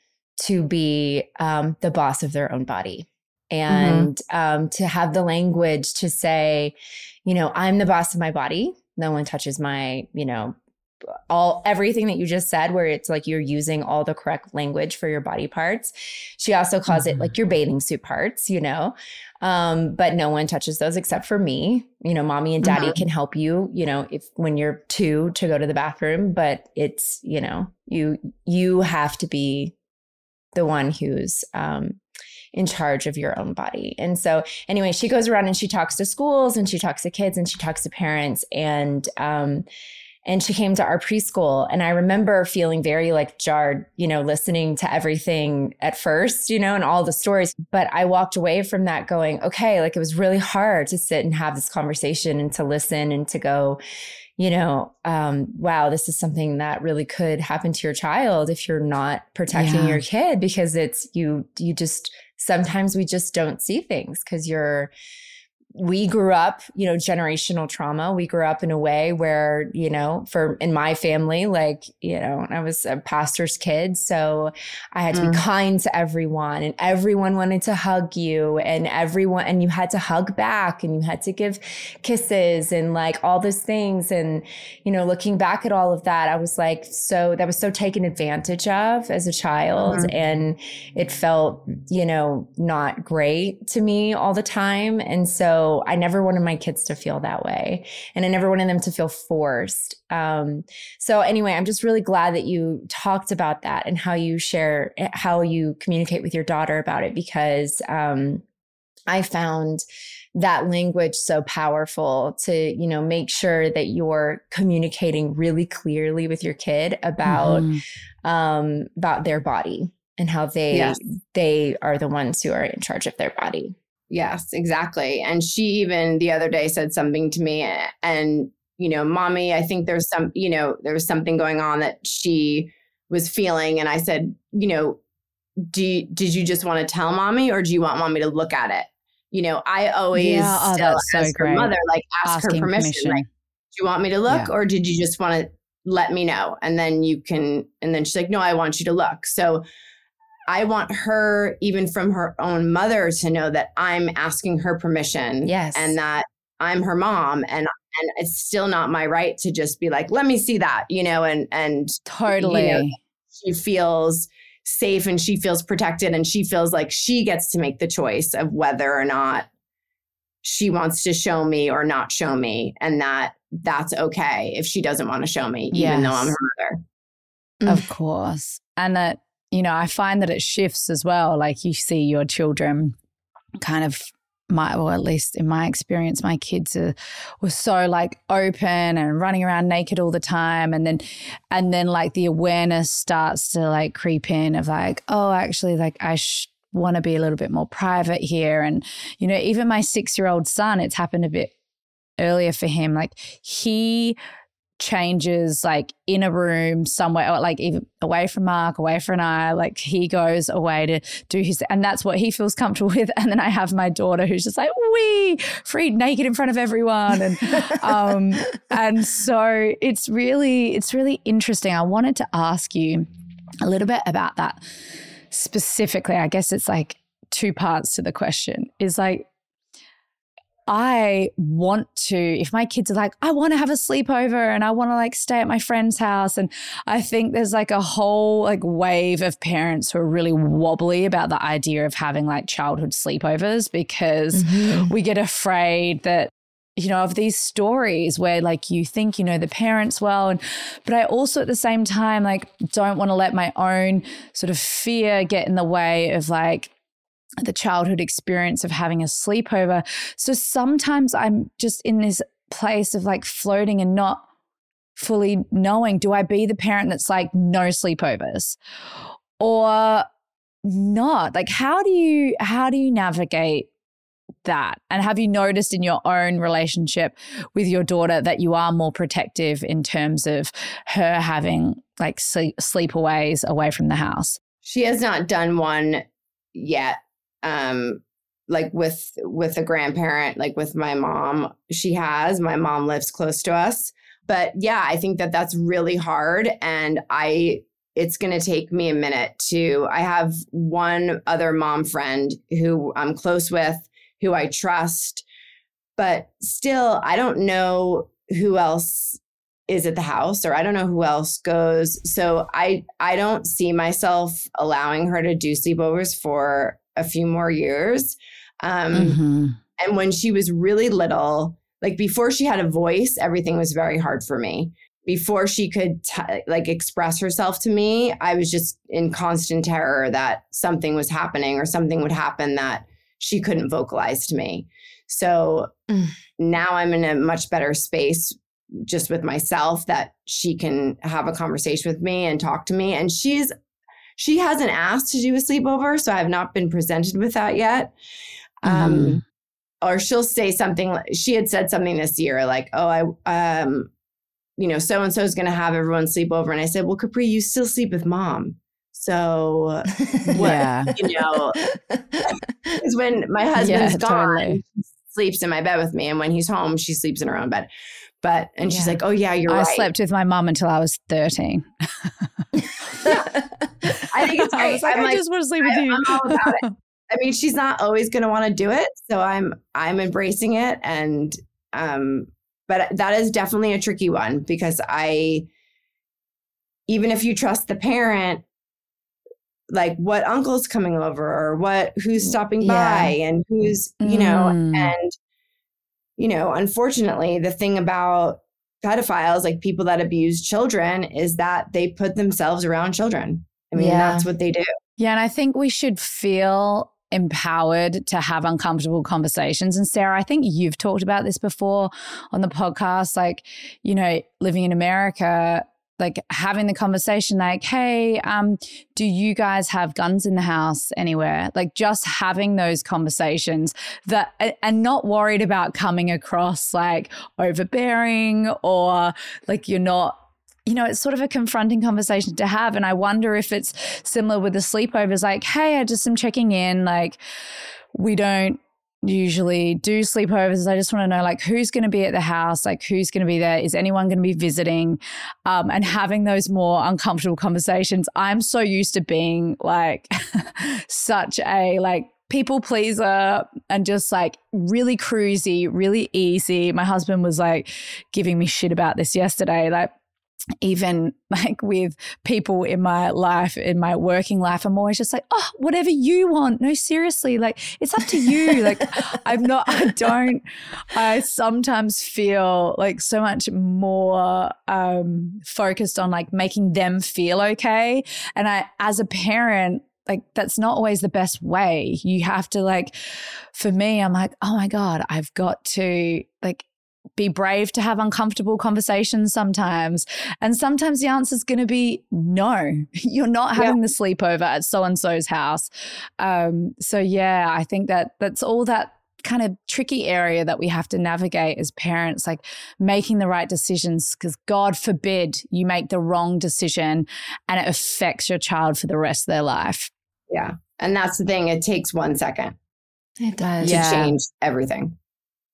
to be um, the boss of their own body and um, to have the language to say, you know, I'm the boss of my body. No one touches my, you know, all everything that you just said, where it's like you're using all the correct language for your body parts. She also calls it Mhm. like your bathing suit parts, you know. Um, but no one touches those except for me. You know, mommy and daddy Mhm. can help you, you know, if when you're two to go to the bathroom, but it's, you know, you you have to be the one who's um in charge of your own body. And so anyway, she goes around and she talks to schools and she talks to kids and she talks to parents and um and she came to our preschool and I remember feeling very like jarred, you know, listening to everything at first, you know, and all the stories, but I walked away from that going, okay, like it was really hard to sit and have this conversation and to listen and to go, you know, um, wow, this is something that really could happen to your child if you're not protecting Yeah. your kid because it's you you just sometimes we just don't see things because you're we grew up, you know, generational trauma. We grew up in a way where, you know, for in my family, like, you know, I was a pastor's kid. So I had to Mm. be kind to everyone and everyone wanted to hug you and everyone, and you had to hug back and you had to give kisses and like all those things. And, you know, looking back at all of that, I was like, so that was so taken advantage of as a child. Mhm. And it felt, you know, not great to me all the time. And so I never wanted my kids to feel that way. And I never wanted them to feel forced. Um, so anyway, I'm just really glad that you talked about that and how you share, how you communicate with your daughter about it because um, I found that language so powerful to you know make sure that you're communicating really clearly with your kid about Mhm. um about their body and how they Yes. they are the ones who are in charge of their body Yes, exactly. And she even the other day said something to me and you know, mommy, I think there's some, you know, there was something going on that she was feeling and I said, you know, do you, did you just want to tell mommy or do you want mommy to look at it? You know, I always Yeah, oh, still that's so as her mother like ask Asking her permission, like, do you want me to look Yeah. or did you just want to let me know and then you can and then she's like no i want you to look so i want her even from her own mother to know that i'm asking her permission Yes. and that i'm her mom and and it's still not my right to just be like let me see that you know and and Totally. you know, she feels safe and she feels protected and she feels like she gets to make the choice of whether or not she wants to show me or not show me and that that's okay if she doesn't want to show me even though i'm her mother Of course. And that, you know, I find that it shifts as well. Like you see your children kind of my well, at least in my experience, my kids are were so like open and running around naked all the time. And then and then like the awareness starts to like creep in of like, oh, actually, like I sh- want to be a little bit more private here. And, you know, even my six year old son, it's happened a bit earlier for him. Like he changes like in a room somewhere or like even away from Mark, away from I, like he goes away to do his and that's what he feels comfortable with. And then I have my daughter who's just like, we free naked in front of everyone. And um and so it's really, it's really interesting. I wanted to ask you a little bit about that specifically. I guess it's like two parts to the question is like I want to, if my kids are like, I want to have a sleepover and I want to like stay at my friend's house. And I think there's like a whole like wave of parents who are really wobbly about the idea of having like childhood sleepovers because mm-hmm. we get afraid that you know of these stories where like you think you know the parents well and but i also at the same time like don't want to let my own sort of fear get in the way of like the childhood experience of having a sleepover. So sometimes i'm just in this place of like floating and not fully knowing do i be the parent that's like no sleepovers? Or not? Like how do you how do you navigate that? And have you noticed in your own relationship with your daughter that you are more protective in terms of her having like sleep sleepaways away from the house? She has not done one yet um like with with a grandparent like with my mom she has my mom lives close to us but yeah i think that that's really hard and i it's going to take me a minute to i have one other mom friend who i'm close with who i trust but still i don't know who else is at the house or I don't know who else goes. So I I don't see myself allowing her to do sleepovers for a few more years. Um Mm-hmm. and when she was really little, like before she had a voice, everything was very hard for me. Before she could t- like express herself to me, I was just in constant terror that something was happening or something would happen that she couldn't vocalize to me. So Mm. now I'm in a much better space just with myself that she can have a conversation with me and talk to me. And she's she hasn't asked to do a sleepover, so I've not been presented with that yet. Um, or she'll say something. She had said something this year, like, "Oh, I, um, you know, so and so is going to have everyone sleep over," and I said, "Well, Capri, you still sleep with mom, so what? Yeah. You know, because when my husband's Yeah, gone, totally. sleeps in my bed with me, and when he's home, she sleeps in her own bed." But and she's like, "Oh yeah, you're I right." slept with my mom until I was 13. I think it's I great. was like, I like, just want to sleep with I- you. I'm all about it. I mean, she's not always going to want to do it, so I'm I'm embracing it, and um, but that is definitely a tricky one because I, even if you trust the parent, like what uncle's coming over or what who's stopping Yeah. by and who's you know Mm. and you know unfortunately the thing about pedophiles like people that abuse children is that they put themselves around children i mean Yeah. that's what they do Yeah, and I think we should feel empowered to have uncomfortable conversations. And Sarah, I think you've talked about this before on the podcast. Like, you know, living in America, like having the conversation like hey um do you guys have guns in the house anywhere like just having those conversations that and not worried about coming across like overbearing or like you're not you know, it's sort of a confronting conversation to have. And I wonder if it's similar with the sleepovers like, hey, I just am checking in. Like, we don't usually do sleepovers. I just want to know like who's going to be at the house, like who's going to be there, is anyone going to be visiting, um, and having those more uncomfortable conversations. I'm so used to being like such a like people pleaser and just like really cruisy, really easy. My husband was like giving me shit about this yesterday, like even like with people in my life, in my working life, I'm always just like, oh, whatever you want. No, seriously, like it's up to you. like I'm not, I don't, I sometimes feel like so much more um, focused on like making them feel okay. And I, as a parent, like that's not always the best way. You have to like, for me, I'm like, oh my God, I've got to like be brave to have uncomfortable conversations sometimes. And sometimes the answer is going to be no, you're not having yeah. the sleepover at so and so's house. Um, so, yeah, I think that that's all that kind of tricky area that we have to navigate as parents, like making the right decisions, because God forbid you make the wrong decision and it affects your child for the rest of their life. Yeah. And that's the thing, it takes one second. It does. To yeah. change everything.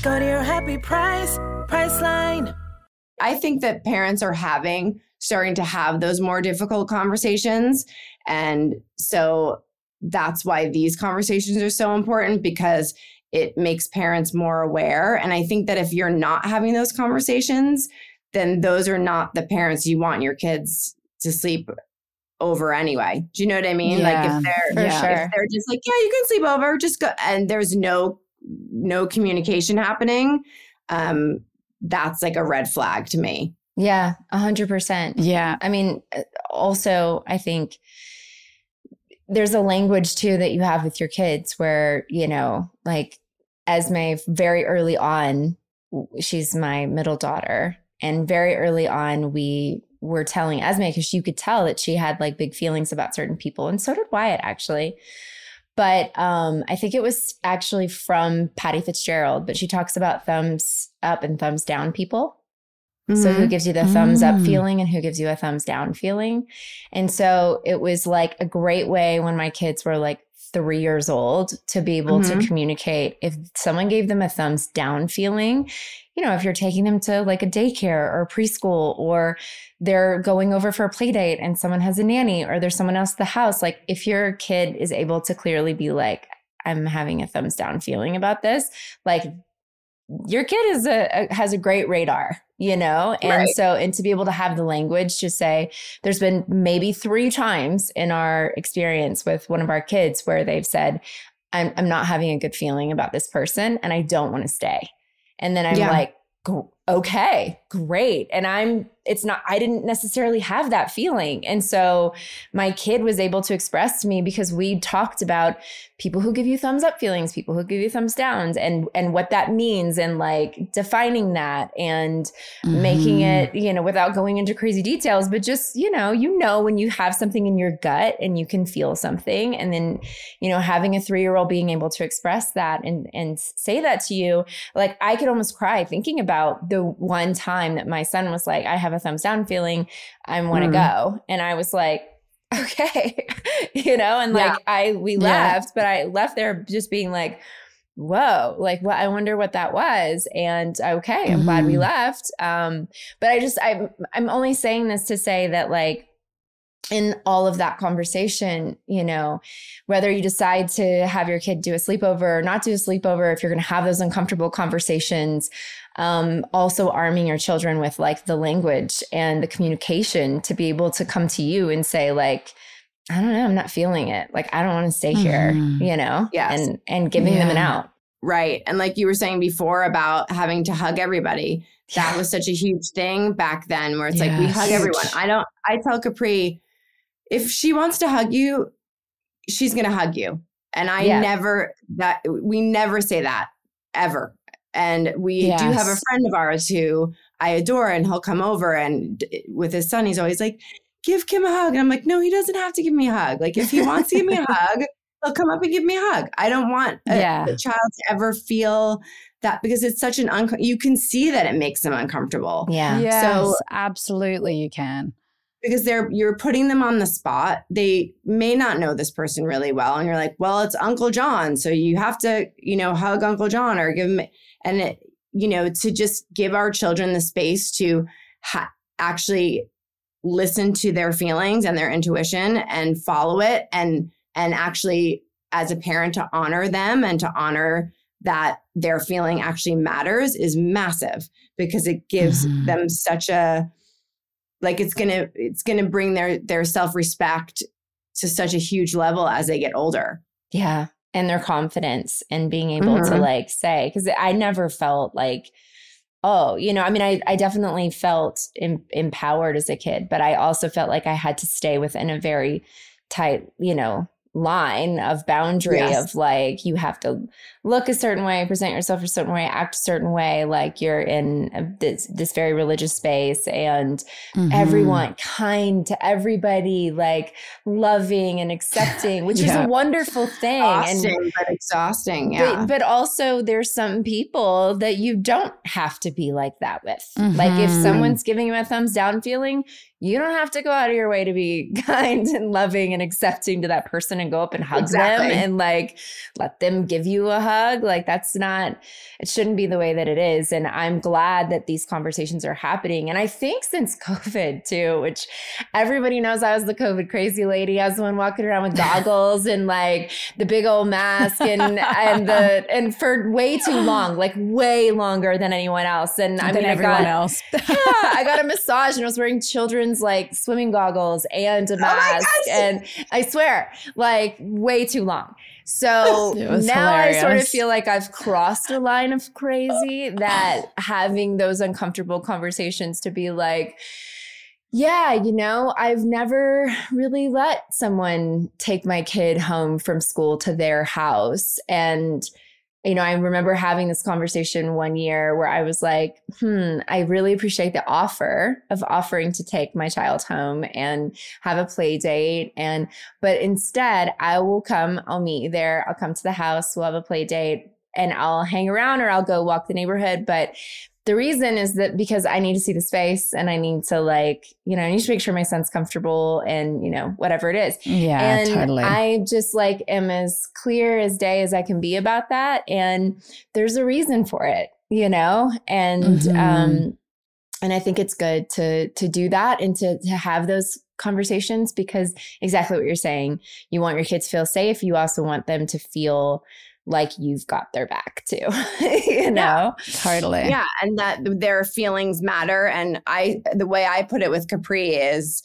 Go to your happy price, Priceline. I think that parents are having, starting to have those more difficult conversations. And so that's why these conversations are so important because it makes parents more aware. And I think that if you're not having those conversations, then those are not the parents you want your kids to sleep over anyway. Do you know what I mean? Yeah, like if they're yeah. sure. if they're just like, yeah, you can sleep over, just go and there's no no communication happening, um, that's like a red flag to me. Yeah, a hundred percent. Yeah. I mean, uh, also, I think there's a language too that you have with your kids where, you know, like Esme very early on, she's my middle daughter. And very early on, we were telling Esme because you could tell that she had like big feelings about certain people. And so did Wyatt, actually. But um, I think it was actually from Pattie Fitzgerald, but she talks about thumbs up and thumbs down people. Mm-hmm. So who mm-hmm. gives you the thumbs up mm. feeling and who gives you a thumbs down feeling? And so it was like a great way when my kids were like three years old to be able mm-hmm. to communicate. If someone gave them a thumbs down feeling, you know, if you're taking them to like a daycare or preschool or they're going over for a play date and someone has a nanny or there's someone else at the house, like if your kid is able to clearly be like, I'm having a thumbs down feeling about this, like your kid is a, a has a great radar you know and right. so and to be able to have the language to say there's been maybe three times in our experience with one of our kids where they've said i'm, I'm not having a good feeling about this person and i don't want to stay and then i'm yeah. like okay, great. And I'm, it's not, I didn't necessarily have that feeling. And so my kid was able to express to me because we talked about people who give you thumbs up feelings, people who give you thumbs downs and, and what that means and like defining that and mm-hmm. making it, you know, without going into crazy details, but just, you know, you know, when you have something in your gut and you can feel something and then, you know, having a three year old being able to express that and, and say that to you, like I could almost cry thinking about the the one time that my son was like, I have a thumbs down feeling, I want to mm. go. And I was like, okay, you know, and like yeah. I, we yeah. left, but I left there just being like, whoa, like what, I wonder what that was. And okay, I'm mm-hmm. glad we mm-hmm. left. Um, but I just, i'm I'm only saying this to say that like, in all of that conversation, you know, whether you decide to have your kid do a sleepover or not do a sleepover, if you're going to have those uncomfortable conversations, um, also arming your children with like the language and the communication to be able to come to you and say, like, I don't know, I'm not feeling it. Like, I don't want to stay here, Mhm. you know? Yes. And and giving them an out. Right. And like you were saying before about having to hug everybody, that was such a huge thing back then where it's like we Yes. hug everyone. I don't, I tell Capri, if she wants to hug you, she's going to hug you. And I Yeah. never, that we never say that ever. And we do have a friend of ours who I adore, and he'll come over and with his son, he's always like, give Kim a hug. And I'm like, no, he doesn't have to give me a hug. Like, if he wants to give me a hug, he'll come up and give me a hug. I don't want a, Yeah. a child to ever feel that because it's such an uncomfortable, you can see that it makes them uncomfortable Yeah. Yes, So- absolutely, you can. Because they're you're putting them on the spot. They may not know this person really well, and you're like, well, it's Uncle John, so you have to, you know, hug Uncle John or give him, and it, you know, to just give our children the space to ha- actually listen to their feelings and their intuition and follow it, and and actually as a parent to honor them and to honor that their feeling actually matters is massive because it gives Mhm. them such a like it's gonna it's gonna bring their their self-respect to such a huge level as they get older Yeah. And their confidence and being able to Mhm. like say, because I never felt like, oh, you know, I mean, I, I definitely felt em- empowered as a kid, but I also felt like I had to stay within a very tight, you know, line of boundary Yes. of like, you have to look a certain way, present yourself a certain way, act a certain way, like you're in this, this very religious space and Mhm. everyone kind to everybody, like loving and accepting, which is a wonderful thing. exhausting but exhausting yeah But, but also, there's some people that you don't have to be like that with. Like, if Mhm. someone's giving you a thumbs down feeling, you don't have to go out of your way to be kind and loving and accepting to that person and go up and hug Exactly. them and like let them give you a hug. Like, that's not, it shouldn't be the way that it is. And I'm glad that these conversations are happening. And I think since COVID, too, which everybody knows I was the COVID crazy lady. I was the one walking around with goggles and like the big old mask and and the and for way too long, like way longer than anyone else. And I mean, I everyone got, else. yeah, I got a massage and I was wearing children's like swimming goggles and a my mask. gosh. and I swear, like way too long. So now I sort of feel like I've crossed a line of crazy that having those uncomfortable conversations to be like, yeah, you know, I've never really let someone take my kid home from school to their house. And, you know, I remember having this conversation one year where I was like, hmm, I really appreciate the offer of offering to take my child home and have a play date. And, but instead, I will come, I'll meet you there, I'll come to the house, we'll have a play date, and I'll hang around or I'll go walk the neighborhood. But the reason is that because I need to see the space and I need to like, you know, I need to make sure my son's comfortable and, you know, whatever it is. Yeah, and totally. I just like am as clear as day as I can be about that. And there's a reason for it, you know? And Mhm. um and I think it's good to to do that and to to have those conversations because exactly what you're saying. You want your kids to feel safe. You also want them to feel like you've got their back too. you know? totally. yeah and that their feelings matter and i the way i put it with capri is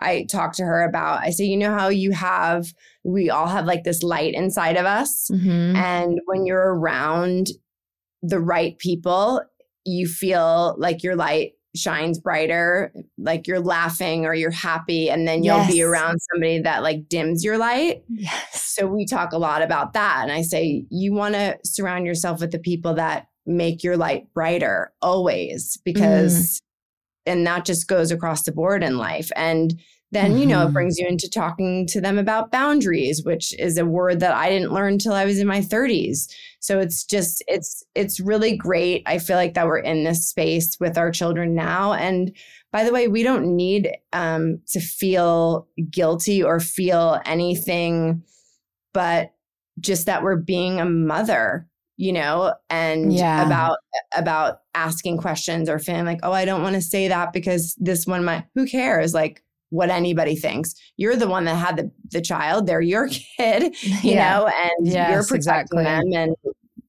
i talk to her about i say you know how you have we all have like this light inside of us Mhm. and when you're around the right people you feel like your light shines brighter like you're laughing or you're happy and then you'll be around somebody that like dims your light Yes. so we talk a lot about that. And I say, you want to surround yourself with the people that make your light brighter always, mm-hmm. because, and that just goes across the board in life. And then, you know, it Mhm. brings you into talking to them about boundaries, which is a word that I didn't learn till I was in my 30s. So it's just, it's, it's really great. I feel like that we're in this space with our children now. And by the way, we don't need um, to feel guilty or feel anything but just that we're being a mother you know and Yeah. about about asking questions or feeling like oh i don't want to say that because this one might who cares like what anybody thinks. You're the one that had the, the child. They're your kid, you Yeah. know, and Yes, you're protecting exactly. them. And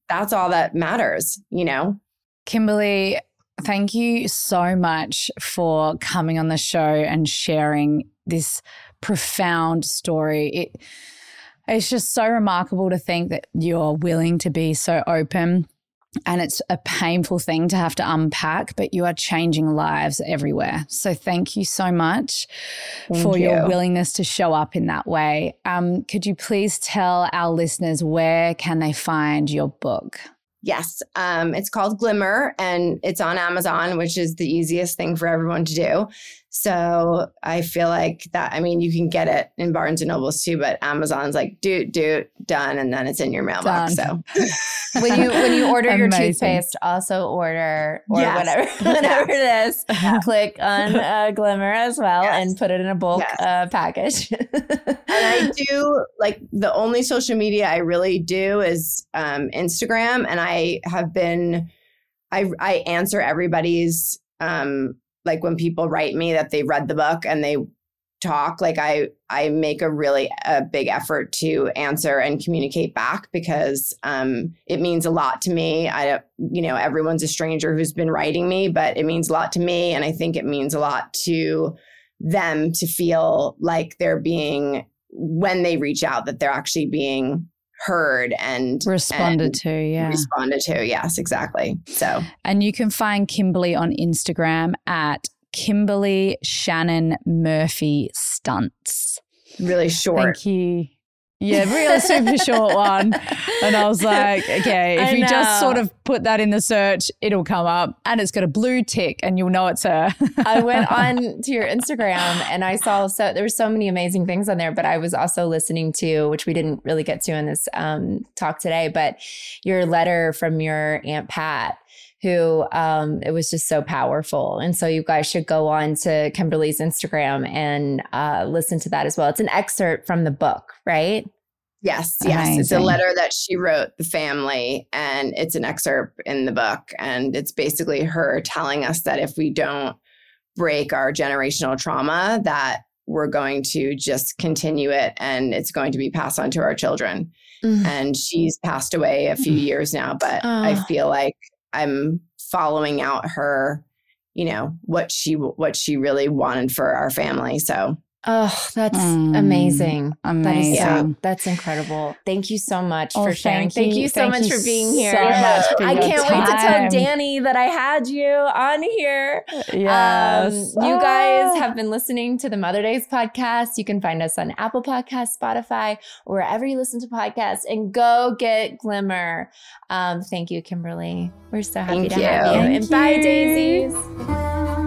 that's all that matters, you know? Kimberly, thank you so much for coming on the show and sharing this profound story. It it's just so remarkable to think that you're willing to be so open. And it's a painful thing to have to unpack, but you are changing lives everywhere. So thank you so much Thank for your willingness to show up in that way. Um, could you please tell our listeners where can they find your book? Yes. Um, it's called Glimmer and it's on Amazon, which is the easiest thing for everyone to do. So I feel like that, I mean, you can get it in Barnes and Nobles too, but Amazon's like, do, do, done. And then it's in your mailbox. Done. So when you when you order your toothpaste, also order or Yes. whatever whatever it is. Click on uh, Glimmer as well Yes. and put it in a bulk Yes. uh, package. and I do like the only social media I really do is um, Instagram, and I have been, I I answer everybody's um, like when people write me that they read the book and they talk like I I make a really a big effort to answer and communicate back because um, it means a lot to me. I you know everyone's a stranger who's been writing me, but it means a lot to me, and I think it means a lot to them to feel like they're being when they reach out that they're actually being heard and Responded and to, yeah. responded to yes exactly so And you can find Kimberly on Instagram at Kimberly Shannon Murphy Stunts. really short Thank you. Yeah, real super short one. And I was like, okay, if I you just sort of put that in the search, it'll come up and it's got a blue tick and you'll know it's her. I went on to your Instagram and I saw so there were so many amazing things on there, but I was also listening to, which we didn't really get to in this um, talk today, but your letter from your Aunt Pat, who um, it was just so powerful. And so you guys should go on to Kimberly's Instagram and uh, listen to that as well. It's an excerpt from the book, right? yes yes it's a letter that she wrote the family and it's an excerpt in the book and it's basically her telling us that if we don't break our generational trauma that we're going to just continue it and it's going to be passed on to our children and she's passed away a few years now but i Oh. feel like i'm following out her you know what she what she really wanted for our family. So Oh, that's Mm, amazing. That is so, Amazing. that's incredible. Thank you so much Oh, for sharing. thank Thank you. you so Thank much you for being here. so much for I can't wait to tell. Danny that I had you on here. Yes. Um, you guys Ah. have been listening to the Mother Daze podcast. You can find us on Apple Podcasts, Spotify, wherever you listen to podcasts, and go get Glimmer. Um, thank you, Kimberly. We're so happy Thank to have you. you. Thank and bye, you. daisies.